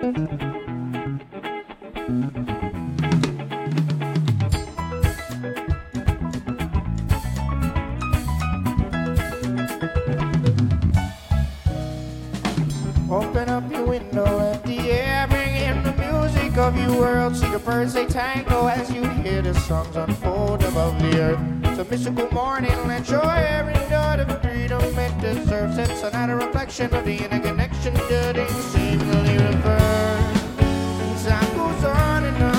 Open up your window, empty air, bring in the music of your world. See the birds they tango as you hear the songs unfold above the earth. It's a mystical morning, let joy every note of freedom it deserves. It's another reflection of the interconnection, dirty, seemingly Time goes on and on,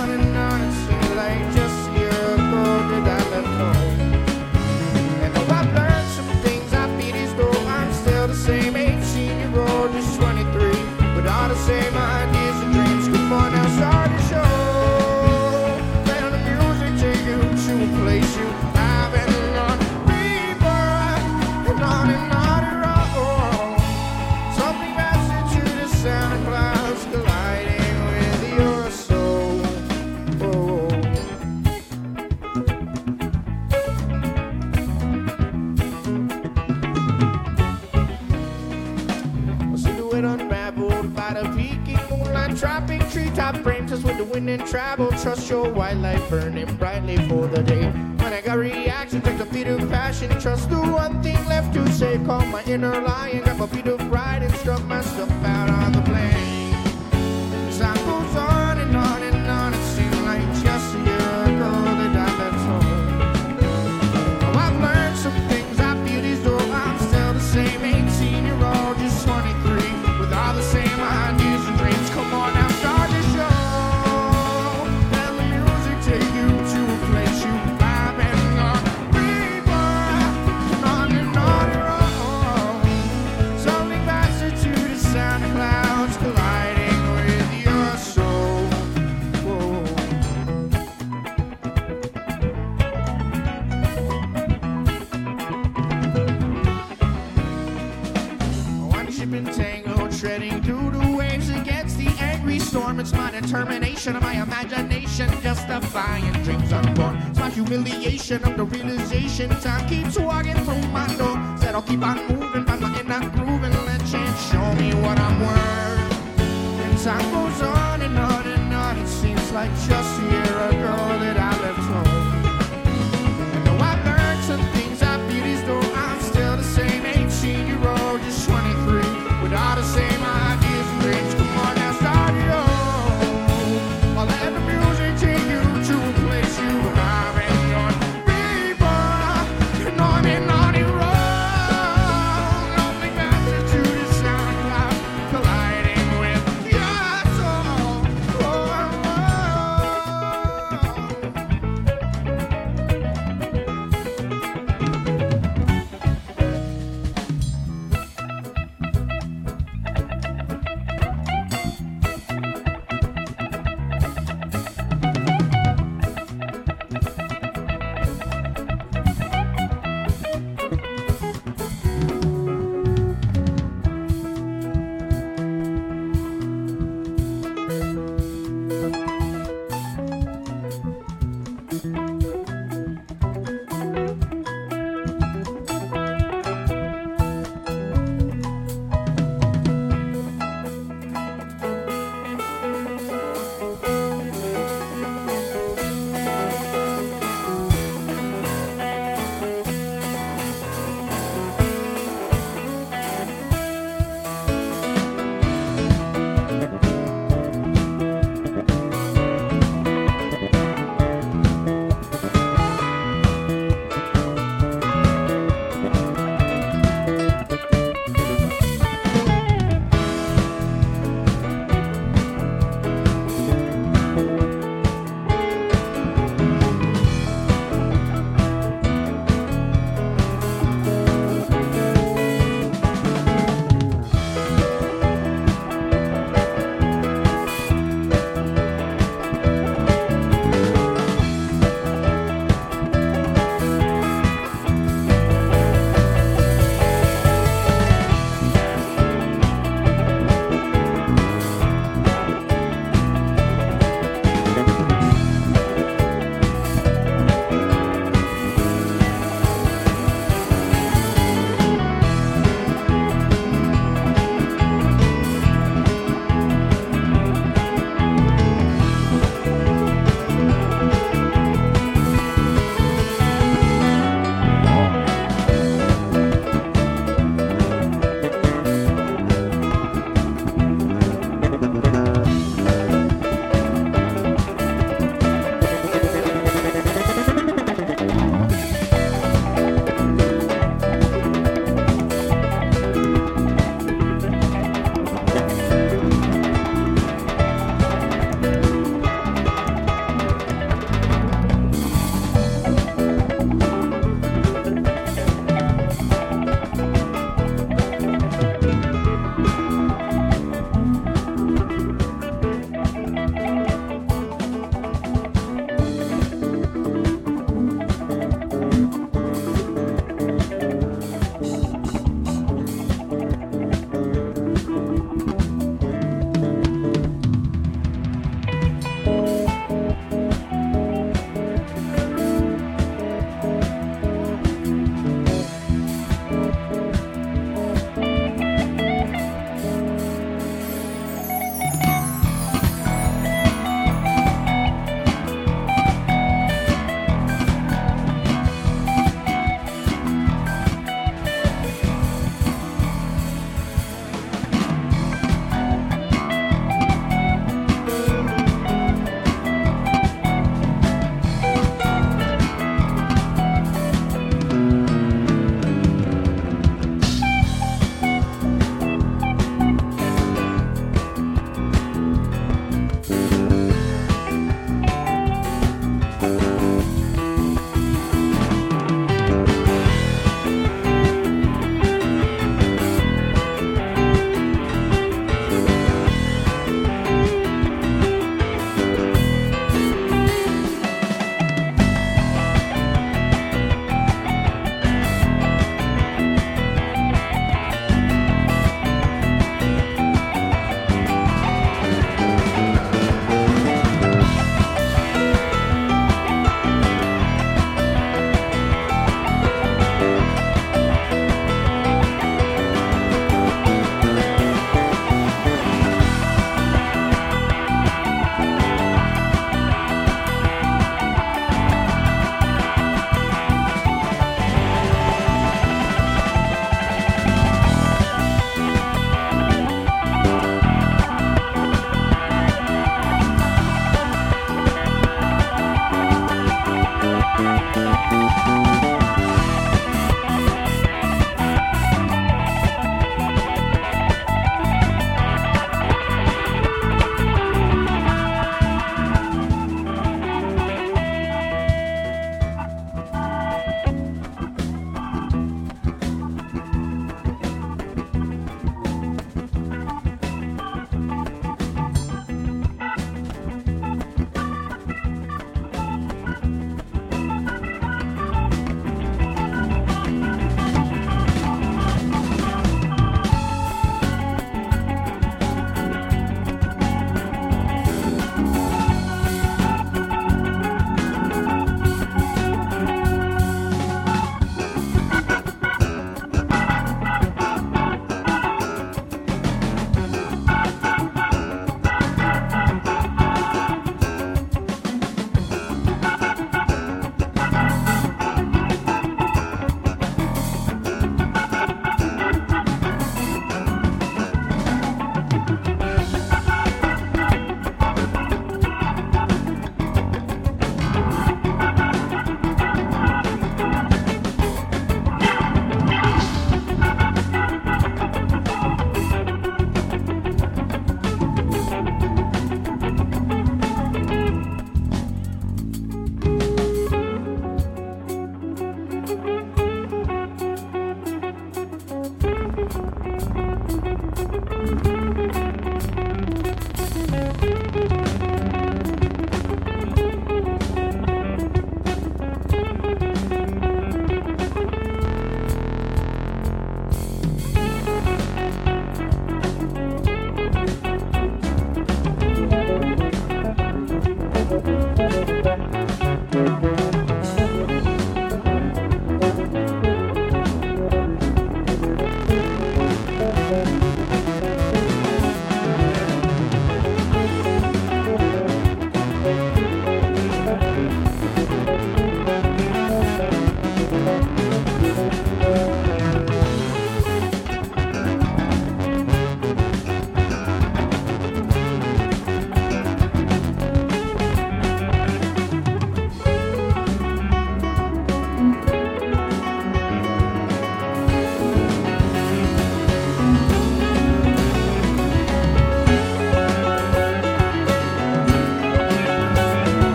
with and travel. Trust your white light burning brightly for the day. When I got reaction, take a beat of passion. Trust the one thing left to say. Call my inner lion, grab a beat of pride and struck myself out determination and my imagination justifying dreams unborn. It's my humiliation of the realization. Time keeps walking through my door. Said I'll keep on moving, find my inner groove and let chance show me what I'm worth. And time goes on and on and on. It seems like just a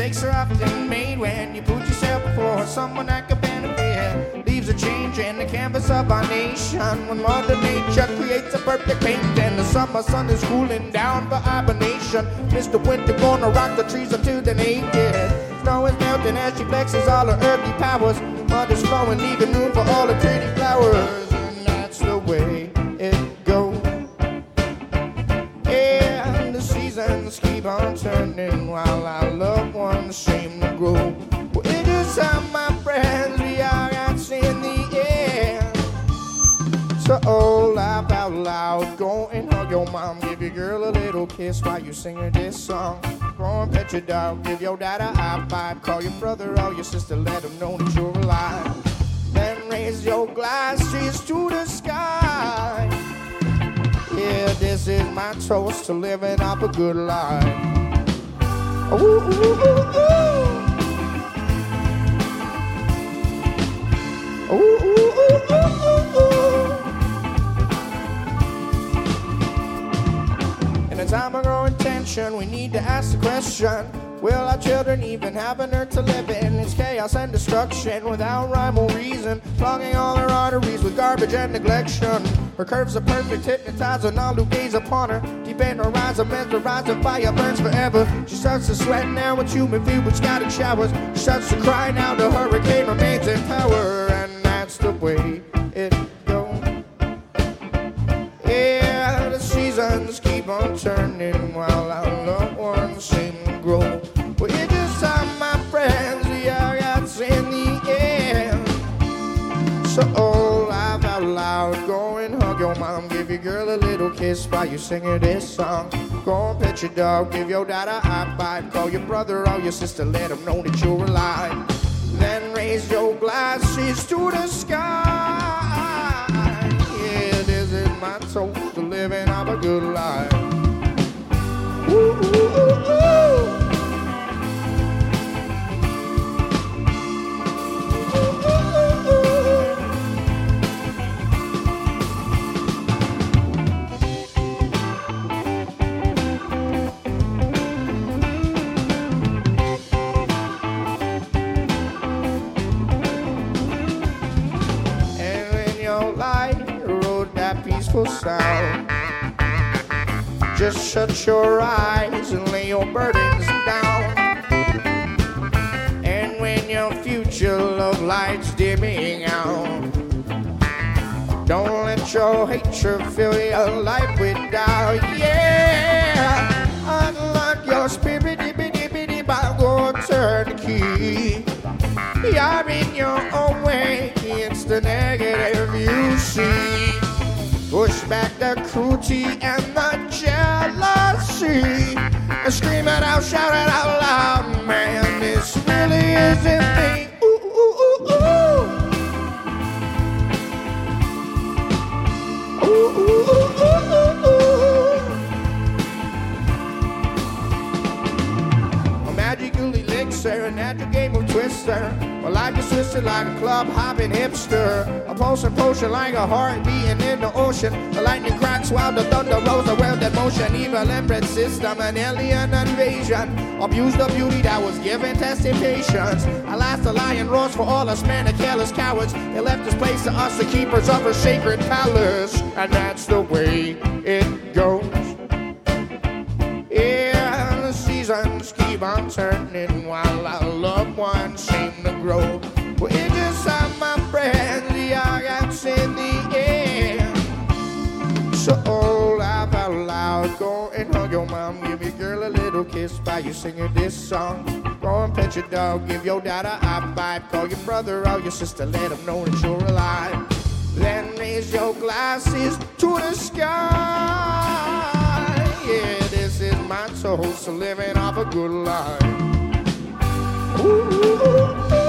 Mistakes are often made when you put yourself before someone that could benefit. Leaves a change in the canvas of our nation. When Mother Nature creates a perfect painting, and the summer sun is cooling down for hibernation. Mr. Winter gonna rock the trees until they're naked. Snow is melting as she flexes all her earthly powers. Mother's flowing, leaving room for all the pretty flowers. And that's the way it goes. And the seasons keep on turning while I loved ones seem to grow. Well, it is my friends we are out in the air. So oh, laugh out loud, go and hug your mom, give your girl a little kiss while you sing her this song. Go and pet your dog, give your dad a high five, call your brother or your sister, let them know that you're alive. Then raise your glasses to the sky. Yeah, this is my toast to living up a good life. Ooh, ooh, ooh, ooh. Ooh, ooh, ooh, ooh, ooh, ooh. In a time of growing tension, we need to ask the question Will our children even have an earth to live in? It's chaos and destruction without rhyme or reason, clogging all our arteries with garbage and neglection. Her curves are perfect, hypnotizing all who gaze upon her. Deep in her eyes, a mesmerizing fire burns forever. She starts to sweat now with human feet with scattered showers. She starts to cry now, the hurricane remains in power, and that's the way it goes. Yeah, the seasons keep on turning while our loved ones seem to grow. So, oh, laugh out loud, go and hug your mom, give your girl a little kiss while you sing her this song. Go and pet your dog, give your dad a high five, call your brother or your sister, let them know that you're alive. Then raise your glasses to the sky. Yeah, this is my toast to living up a good life. Ooh, ooh, ooh. Sound, just shut your eyes and lay your burdens down. And when your future love light's dimming out, don't let your hatred fill your life with doubt. Yeah, unlock your spirit, dippy dippy dip, go turn the key. You're in your own way, it's the negative you see. Push back the cruelty and the jealousy. And scream it out, shout it out loud, man. This really isn't me. Ooh, ooh, ooh, ooh. Ooh, ooh, ooh, ooh. A magical elixir, a natural game of twister. Life is twisted like a club hopping hipster. A pulsing potion like a heart beating in the ocean. The lightning cracks while the thunder rolls a world in motion. Evil inbred system, an alien invasion. Abuse the beauty that was given, testing patience. Alas, the lion roars for all us men, the careless cowards. They left this place to us, the keepers of her sacred palace. And that's the way it goes. Seasons keep on turning while our loved ones seem to grow. It just how my friends, the arrogance in the air. So, oh, laugh out loud, go and hug your mom, give your girl a little kiss while you sing her this song. Go and pet your dog, give your dad a high five, call your brother or your sister, let them know that you're alive. Then raise your glasses to the sky. Yeah, toast to living off a good life. Ooh,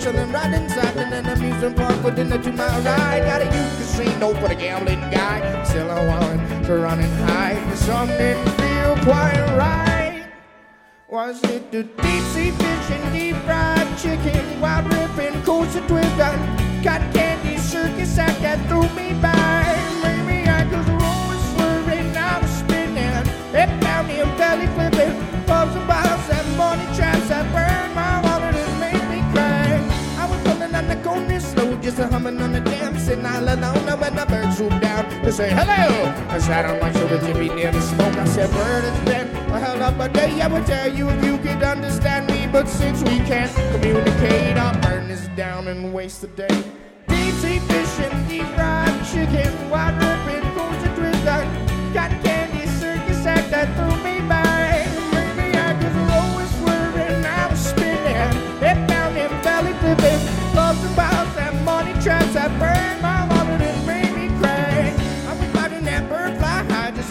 burner pool chillin' right inside in an amusement park within the two mile ride. Got a youth casino for the gambling guy. Still I want to run and hide, but some didn't feel quite right. Was it the deep sea since we can't communicate, I'll burn this down and waste the.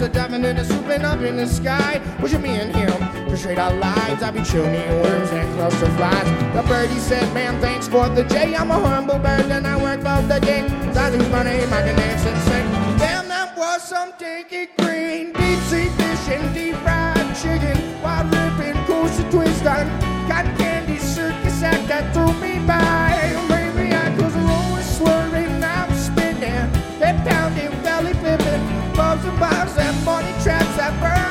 A diving and a swooping up in the sky, pushing me and him to trade our lives. I be chewing worms and cluster flies. The birdie said, "Man, thanks for the J. I'm a humble bird and I work for the game. I lose I can dance and sing. Damn, that was some tinky green, deep sea fish and deep fried chicken, wild ripping, coaster twist on cotton candy circus act that threw me by. Bobs and money traps that burn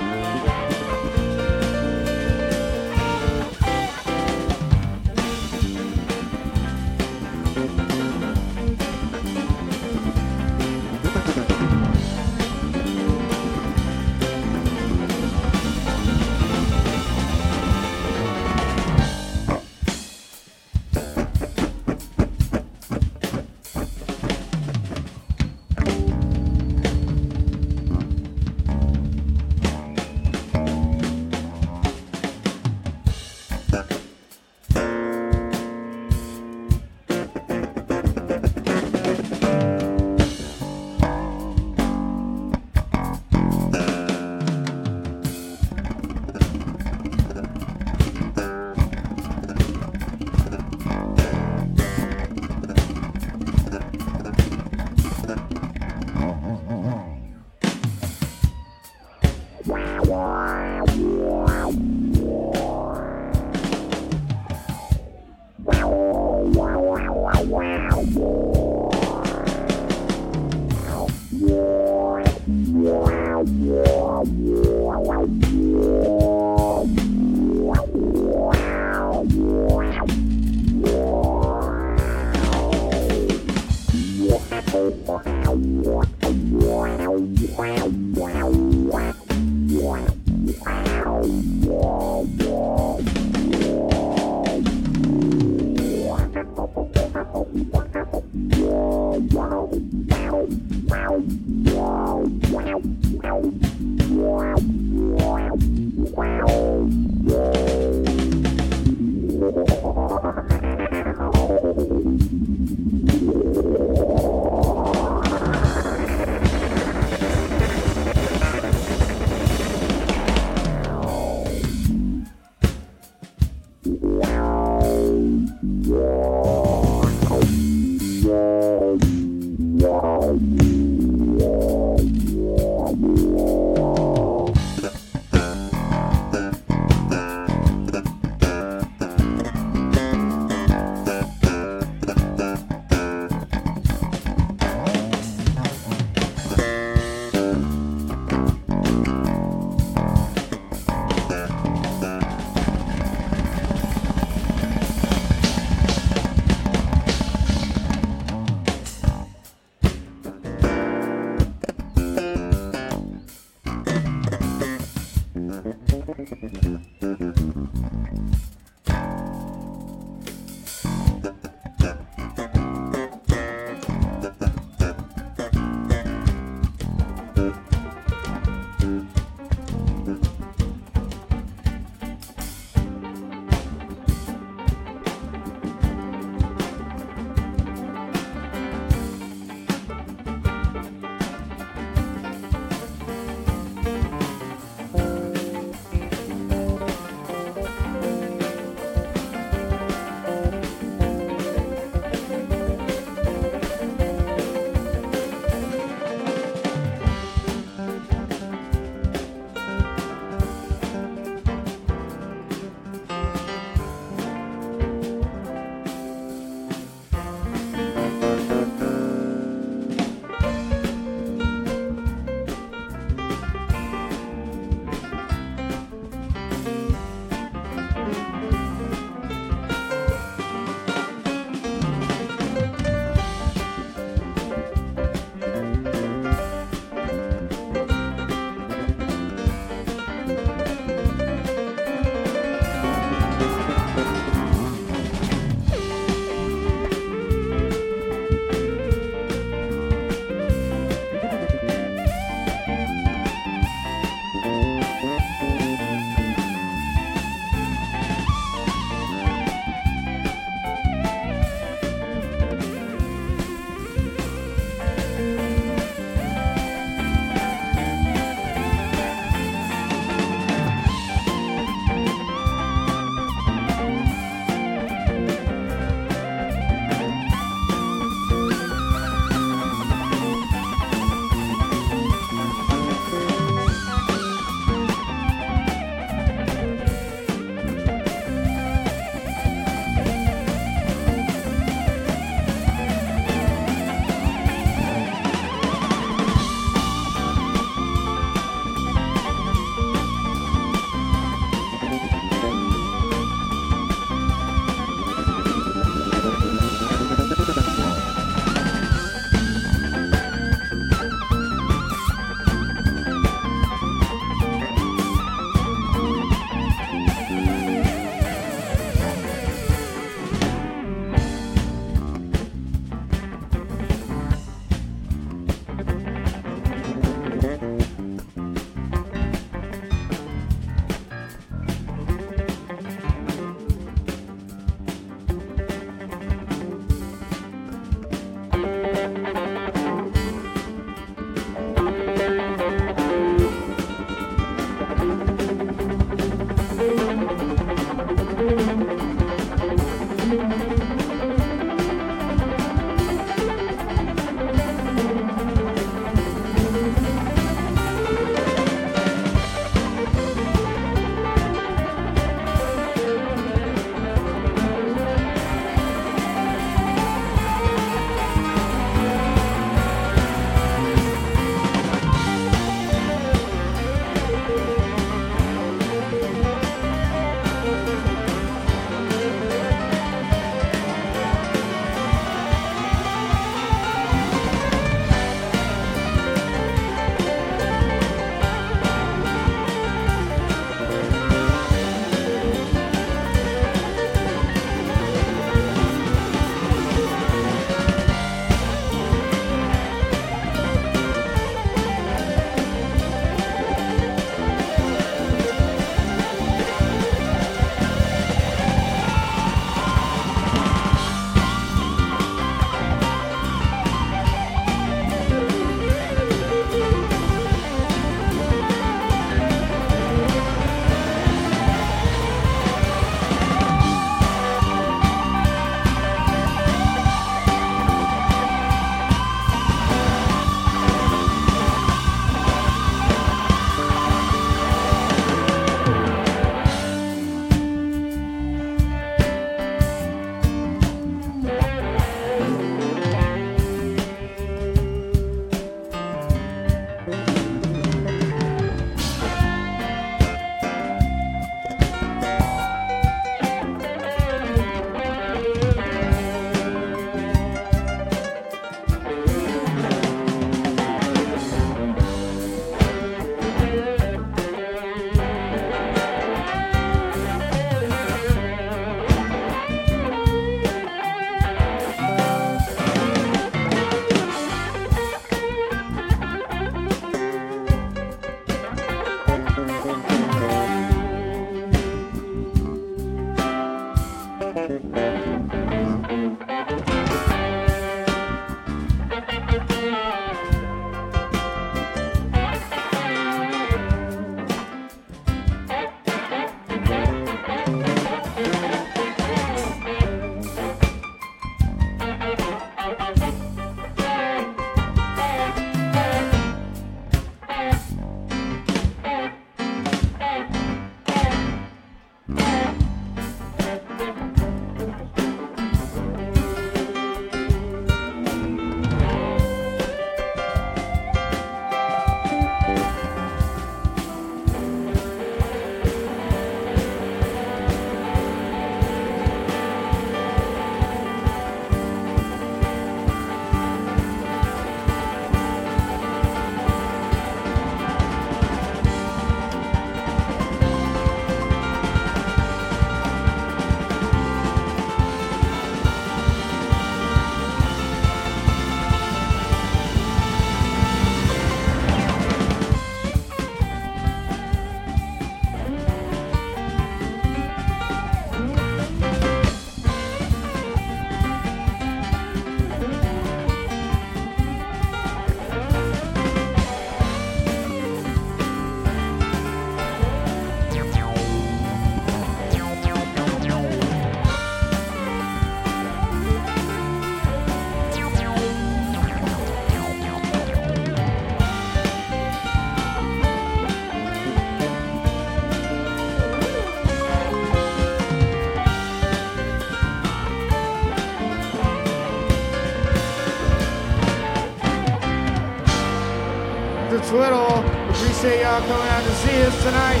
Appreciate y'all coming out to see us tonight.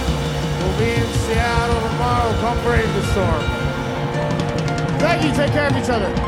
We'll be in Seattle tomorrow. Come brave the storm. Thank you. Take care of each other.